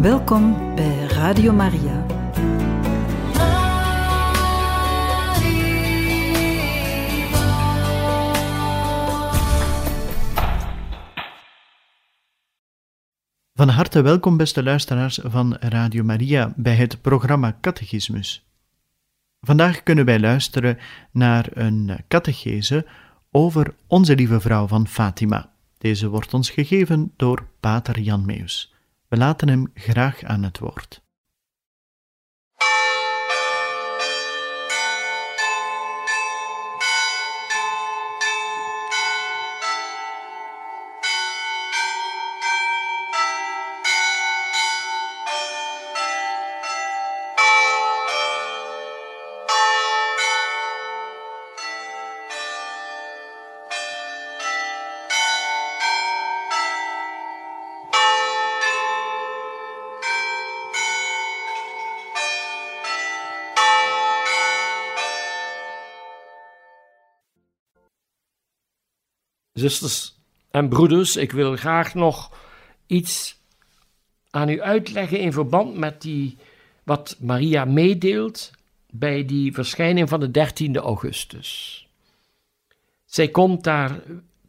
Welkom bij Radio Maria. Van harte welkom, beste luisteraars van Radio Maria, bij het programma Catechismus. Vandaag kunnen wij luisteren naar een catechese over Onze Lieve Vrouw van Fatima. Deze wordt ons gegeven door Pater Jan Meus. We laten hem graag aan het woord. Zusters en broeders, ik wil graag nog iets aan u uitleggen in verband met die, wat Maria meedeelt bij die verschijning van de 13e augustus. Zij komt daar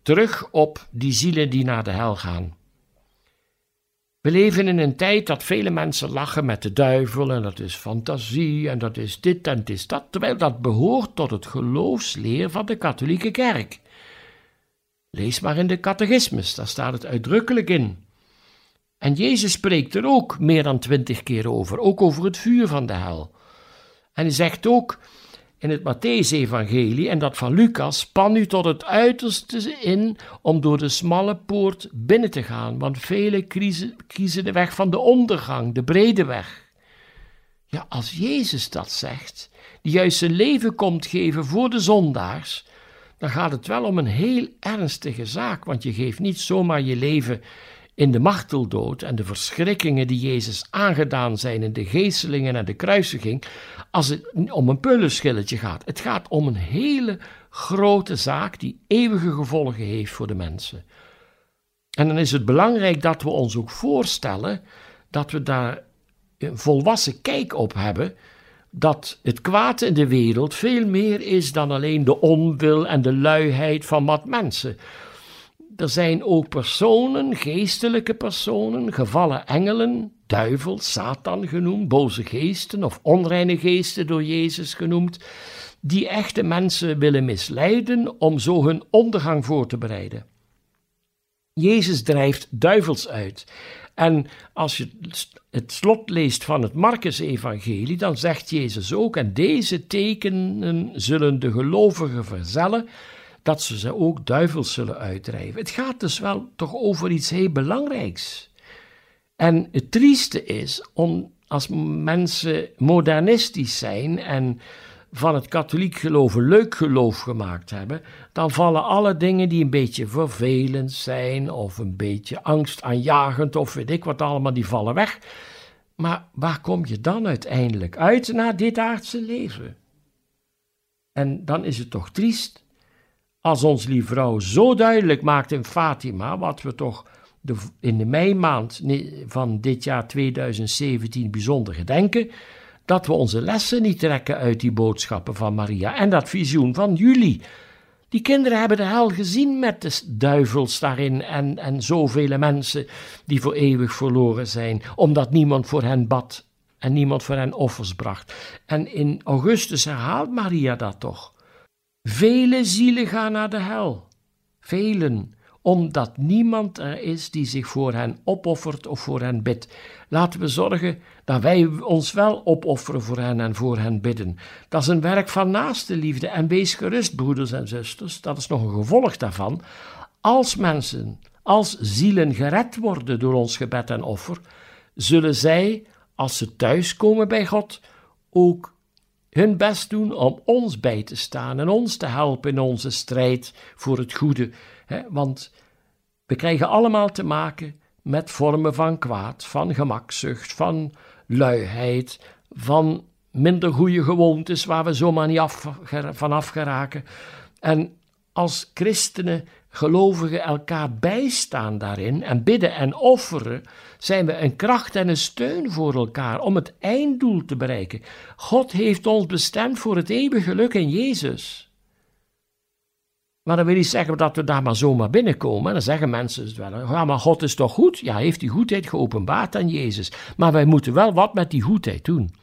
terug op die zielen die naar de hel gaan. We leven in een tijd dat vele mensen lachen met de duivel en dat is fantasie en dat is dit en dat is dat, terwijl dat behoort tot het geloofsleer van de katholieke kerk. Lees maar in de catechismus, daar staat het uitdrukkelijk in. En Jezus spreekt er ook meer dan twintig keer over, ook over het vuur van de hel. En hij zegt ook in het Matthäus-evangelie en dat van Lucas, span u tot het uiterste in om door de smalle poort binnen te gaan, want velen kiezen, de weg van de ondergang, de brede weg. Ja, als Jezus dat zegt, die juist zijn leven komt geven voor de zondaars, dan gaat het wel om een heel ernstige zaak, want je geeft niet zomaar je leven in de marteldood en de verschrikkingen die Jezus aangedaan zijn in de geestelingen en de kruisiging, als het om een pullenschilletje gaat. Het gaat om een hele grote zaak die eeuwige gevolgen heeft voor de mensen. En dan is het belangrijk dat we ons ook voorstellen dat we daar een volwassen kijk op hebben dat het kwaad in de wereld veel meer is dan alleen de onwil en de luiheid van wat mensen. Er zijn ook personen, geestelijke personen, gevallen engelen, duivel, Satan genoemd, boze geesten of onreine geesten door Jezus genoemd, die echte mensen willen misleiden om zo hun ondergang voor te bereiden. Jezus drijft duivels uit. En als je het slot leest van het Marcus-evangelie, dan zegt Jezus ook: En deze tekenen zullen de gelovigen verzellen, dat ze ze ook duivels zullen uitdrijven. Het gaat dus wel toch over iets heel belangrijks. En het trieste is, om, als mensen modernistisch zijn en van het katholiek geloof een leuk geloof gemaakt hebben, dan vallen alle dingen die een beetje vervelend zijn of een beetje angstaanjagend of weet ik wat allemaal, die vallen weg. Maar waar kom je dan uiteindelijk uit na dit aardse leven? En dan is het toch triest als ons lieve vrouw zo duidelijk maakt in Fatima, wat we toch de, in de meimaand van dit jaar 2017 bijzonder gedenken, dat we onze lessen niet trekken uit die boodschappen van Maria en dat visioen van jullie. Die kinderen hebben de hel gezien met de duivels daarin en, en zoveel mensen die voor eeuwig verloren zijn, omdat niemand voor hen bad en niemand voor hen offers bracht. En in augustus herhaalt Maria dat toch. Vele zielen gaan naar de hel. Velen omdat niemand er is die zich voor hen opoffert of voor hen bidt. Laten we zorgen dat wij ons wel opofferen voor hen en voor hen bidden. Dat is een werk van naaste liefde en wees gerust, broeders en zusters, dat is nog een gevolg daarvan. Als mensen, als zielen gered worden door ons gebed en offer, zullen zij, als ze thuiskomen bij God, ook hun best doen om ons bij te staan en ons te helpen in onze strijd voor het goede want we krijgen allemaal te maken met vormen van kwaad, van gemakzucht, van luiheid, van minder goede gewoontes waar we zomaar niet van geraken. En als christenen gelovigen elkaar bijstaan daarin en bidden en offeren, zijn we een kracht en een steun voor elkaar om het einddoel te bereiken. God heeft ons bestemd voor het eeuwige geluk in Jezus. Maar dat wil niet zeggen dat we daar maar zomaar binnenkomen. En dan zeggen mensen wel, ja, maar God is toch goed? Ja, heeft die goedheid geopenbaard aan Jezus. Maar wij moeten wel wat met die goedheid doen.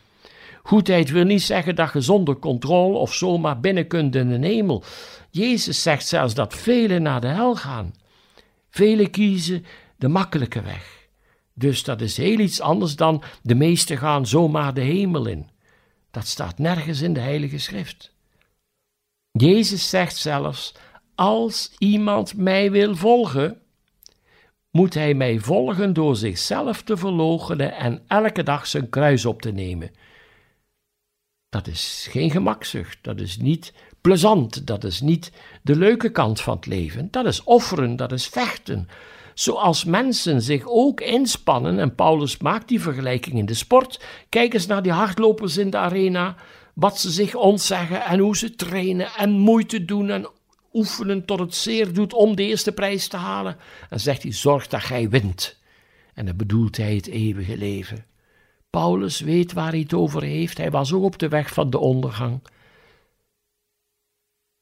Goedheid wil niet zeggen dat je zonder controle of zomaar binnen kunt in de hemel. Jezus zegt zelfs dat velen naar de hel gaan. Velen kiezen de makkelijke weg. Dus dat is heel iets anders dan de meesten gaan zomaar de hemel in. Dat staat nergens in de Heilige Schrift. Jezus zegt zelfs: Als iemand mij wil volgen, moet hij mij volgen door zichzelf te verloochenen en elke dag zijn kruis op te nemen. Dat is geen gemakzucht, dat is niet plezant, dat is niet de leuke kant van het leven. Dat is offeren, dat is vechten. Zoals mensen zich ook inspannen, en Paulus maakt die vergelijking in de sport. Kijk eens naar die hardlopers in de arena, wat ze zich ontzeggen en hoe ze trainen en moeite doen en oefenen tot het zeer doet om de eerste prijs te halen. En zegt hij: Zorg dat gij wint. En dan bedoelt hij het eeuwige leven. Paulus weet waar hij het over heeft. Hij was ook op de weg van de ondergang.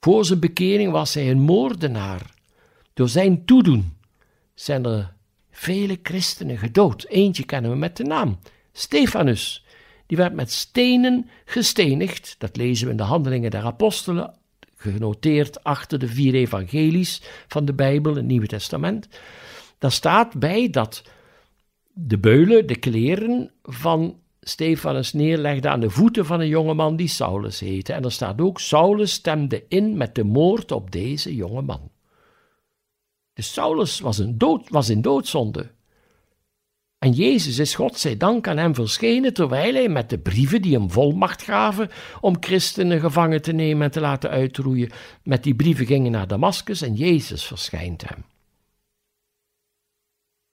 Voor zijn bekering was hij een moordenaar. Door zijn toedoen zijn er vele christenen gedood. Eentje kennen we met de naam: Stefanus. Die werd met stenen gestenigd. Dat lezen we in de Handelingen der Apostelen, genoteerd achter de vier evangelies van de Bijbel, het Nieuwe Testament. Daar staat bij dat de beulen, de kleren van Stefanus neerlegde aan de voeten van een jongeman die Saulus heette. En er staat ook: Saulus stemde in met de moord op deze jonge man. Dus Saulus was, een dood, was in doodzonde. En Jezus is God zij dank aan hem verschenen, terwijl hij met de brieven die hem volmacht gaven om christenen gevangen te nemen en te laten uitroeien, met die brieven gingen naar Damascus en Jezus verschijnt hem.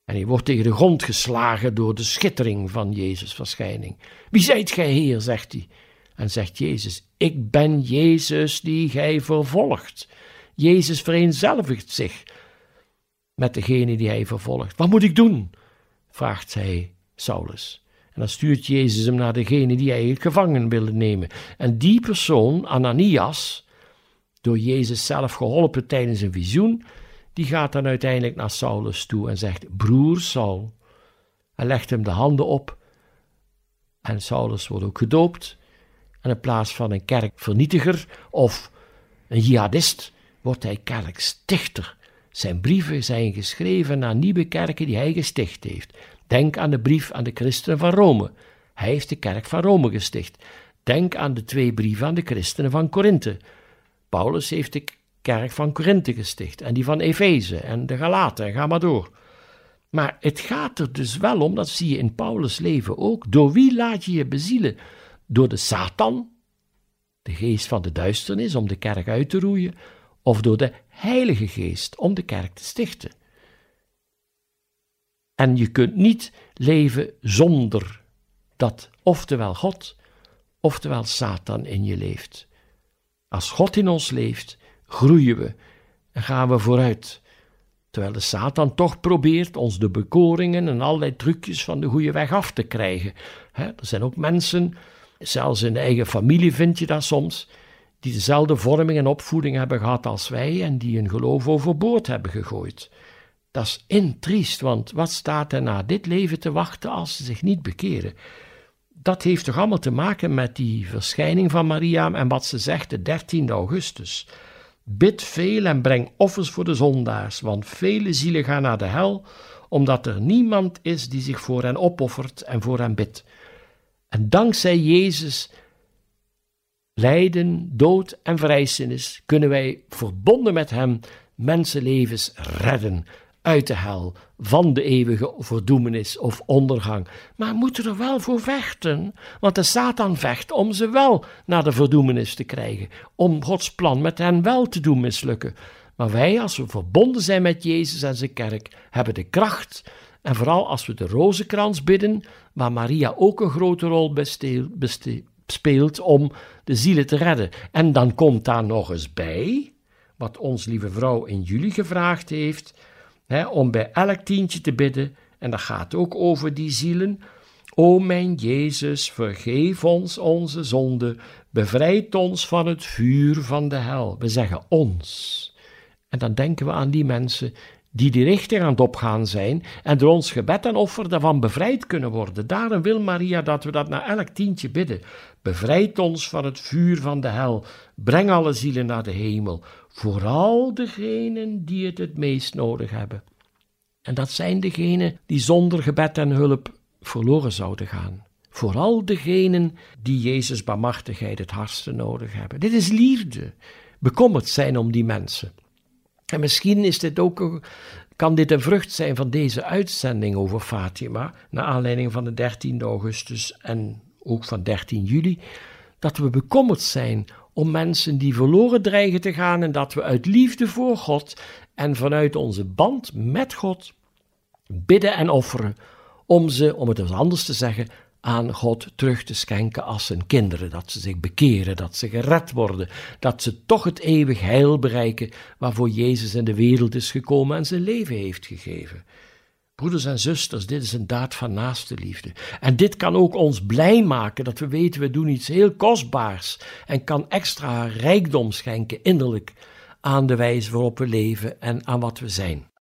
En hij wordt tegen de grond geslagen door de schittering van Jezus' verschijning. Wie zijt gij, Heer? zegt hij. En zegt Jezus: Ik ben Jezus die gij vervolgt. Jezus vereenzelvigt zich met degene die hij vervolgt. Wat moet ik doen? Vraagt hij Saulus. En dan stuurt Jezus hem naar degene die hij gevangen wilde nemen. En die persoon, Ananias, door Jezus zelf geholpen tijdens een visioen, die gaat dan uiteindelijk naar Saulus toe en zegt: Broer Saul. En legt hem de handen op. En Saulus wordt ook gedoopt. En in plaats van een kerkvernietiger of een jihadist, wordt hij kerkstichter. Zijn brieven zijn geschreven naar nieuwe kerken die hij gesticht heeft. Denk aan de brief aan de christenen van Rome. Hij heeft de kerk van Rome gesticht. Denk aan de twee brieven aan de christenen van Korinthe. Paulus heeft de kerk van Korinthe gesticht en die van Efeze en de Galaten en ga maar door. Maar het gaat er dus wel om, dat zie je in Paulus' leven ook, door wie laat je je bezielen? Door de Satan, de geest van de duisternis om de kerk uit te roeien, of door de Heilige Geest om de kerk te stichten. En je kunt niet leven zonder dat oftewel God, oftewel Satan in je leeft. Als God in ons leeft, groeien we en gaan we vooruit. Terwijl de Satan toch probeert ons de bekoringen en allerlei trucjes van de goede weg af te krijgen. er zijn ook mensen, zelfs in de eigen familie vind je dat soms, die dezelfde vorming en opvoeding hebben gehad als wij en die hun geloof overboord hebben gegooid. Dat is intriest, want wat staat er na dit leven te wachten als ze zich niet bekeren? Dat heeft toch allemaal te maken met die verschijning van Maria en wat ze zegt de 13 augustus. Bid veel en breng offers voor de zondaars, want vele zielen gaan naar de hel, omdat er niemand is die zich voor hen opoffert en voor hen bidt. En dankzij Jezus lijden, dood en verrijzenis kunnen wij verbonden met Hem mensenlevens redden uit de hel, van de eeuwige verdoemenis of ondergang. Maar moeten er wel voor vechten, want de Satan vecht om ze wel naar de verdoemenis te krijgen, om Gods plan met hen wel te doen mislukken. Maar wij, als we verbonden zijn met Jezus en zijn kerk, hebben de kracht, en vooral als we de rozenkrans bidden, waar Maria ook een grote rol speelt om de zielen te redden. En dan komt daar nog eens bij wat ons lieve vrouw in juli gevraagd heeft, hè, om bij elk tientje te bidden, en dat gaat ook over die zielen. O mijn Jezus, vergeef ons onze zonde, bevrijd ons van het vuur van de hel. We zeggen ons. En dan denken we aan die mensen die die richting aan het opgaan zijn en door ons gebed en offer daarvan bevrijd kunnen worden. Daarom wil Maria dat we dat na elk tientje bidden. Bevrijd ons van het vuur van de hel. Breng alle zielen naar de hemel. Vooral degenen die het het meest nodig hebben. En dat zijn degenen die zonder gebed en hulp verloren zouden gaan. Vooral degenen die Jezus' barmachtigheid het hardste nodig hebben. Dit is liefde. Bekommerd zijn om die mensen. En misschien is dit ook kan dit een vrucht zijn van deze uitzending over Fatima, naar aanleiding van de 13 augustus en ook van 13 juli, dat we bekommerd zijn om mensen die verloren dreigen te gaan en dat we uit liefde voor God en vanuit onze band met God bidden en offeren om ze, om het eens anders te zeggen, aan God terug te schenken als zijn kinderen. Dat ze zich bekeren, dat ze gered worden, dat ze toch het eeuwig heil bereiken waarvoor Jezus in de wereld is gekomen en zijn leven heeft gegeven. Broeders en zusters, dit is een daad van naaste liefde. En dit kan ook ons blij maken dat we weten we doen iets heel kostbaars en kan extra rijkdom schenken innerlijk aan de wijze waarop we leven en aan wat we zijn.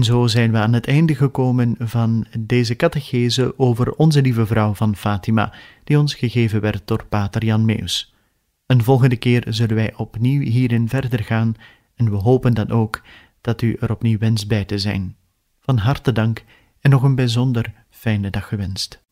En zo zijn we aan het einde gekomen van deze catechese over Onze Lieve Vrouw van Fatima, die ons gegeven werd door Pater Jan Meus. Een volgende keer zullen wij opnieuw hierin verder gaan en we hopen dan ook dat u er opnieuw wenst bij te zijn. Van harte dank en nog een bijzonder fijne dag gewenst.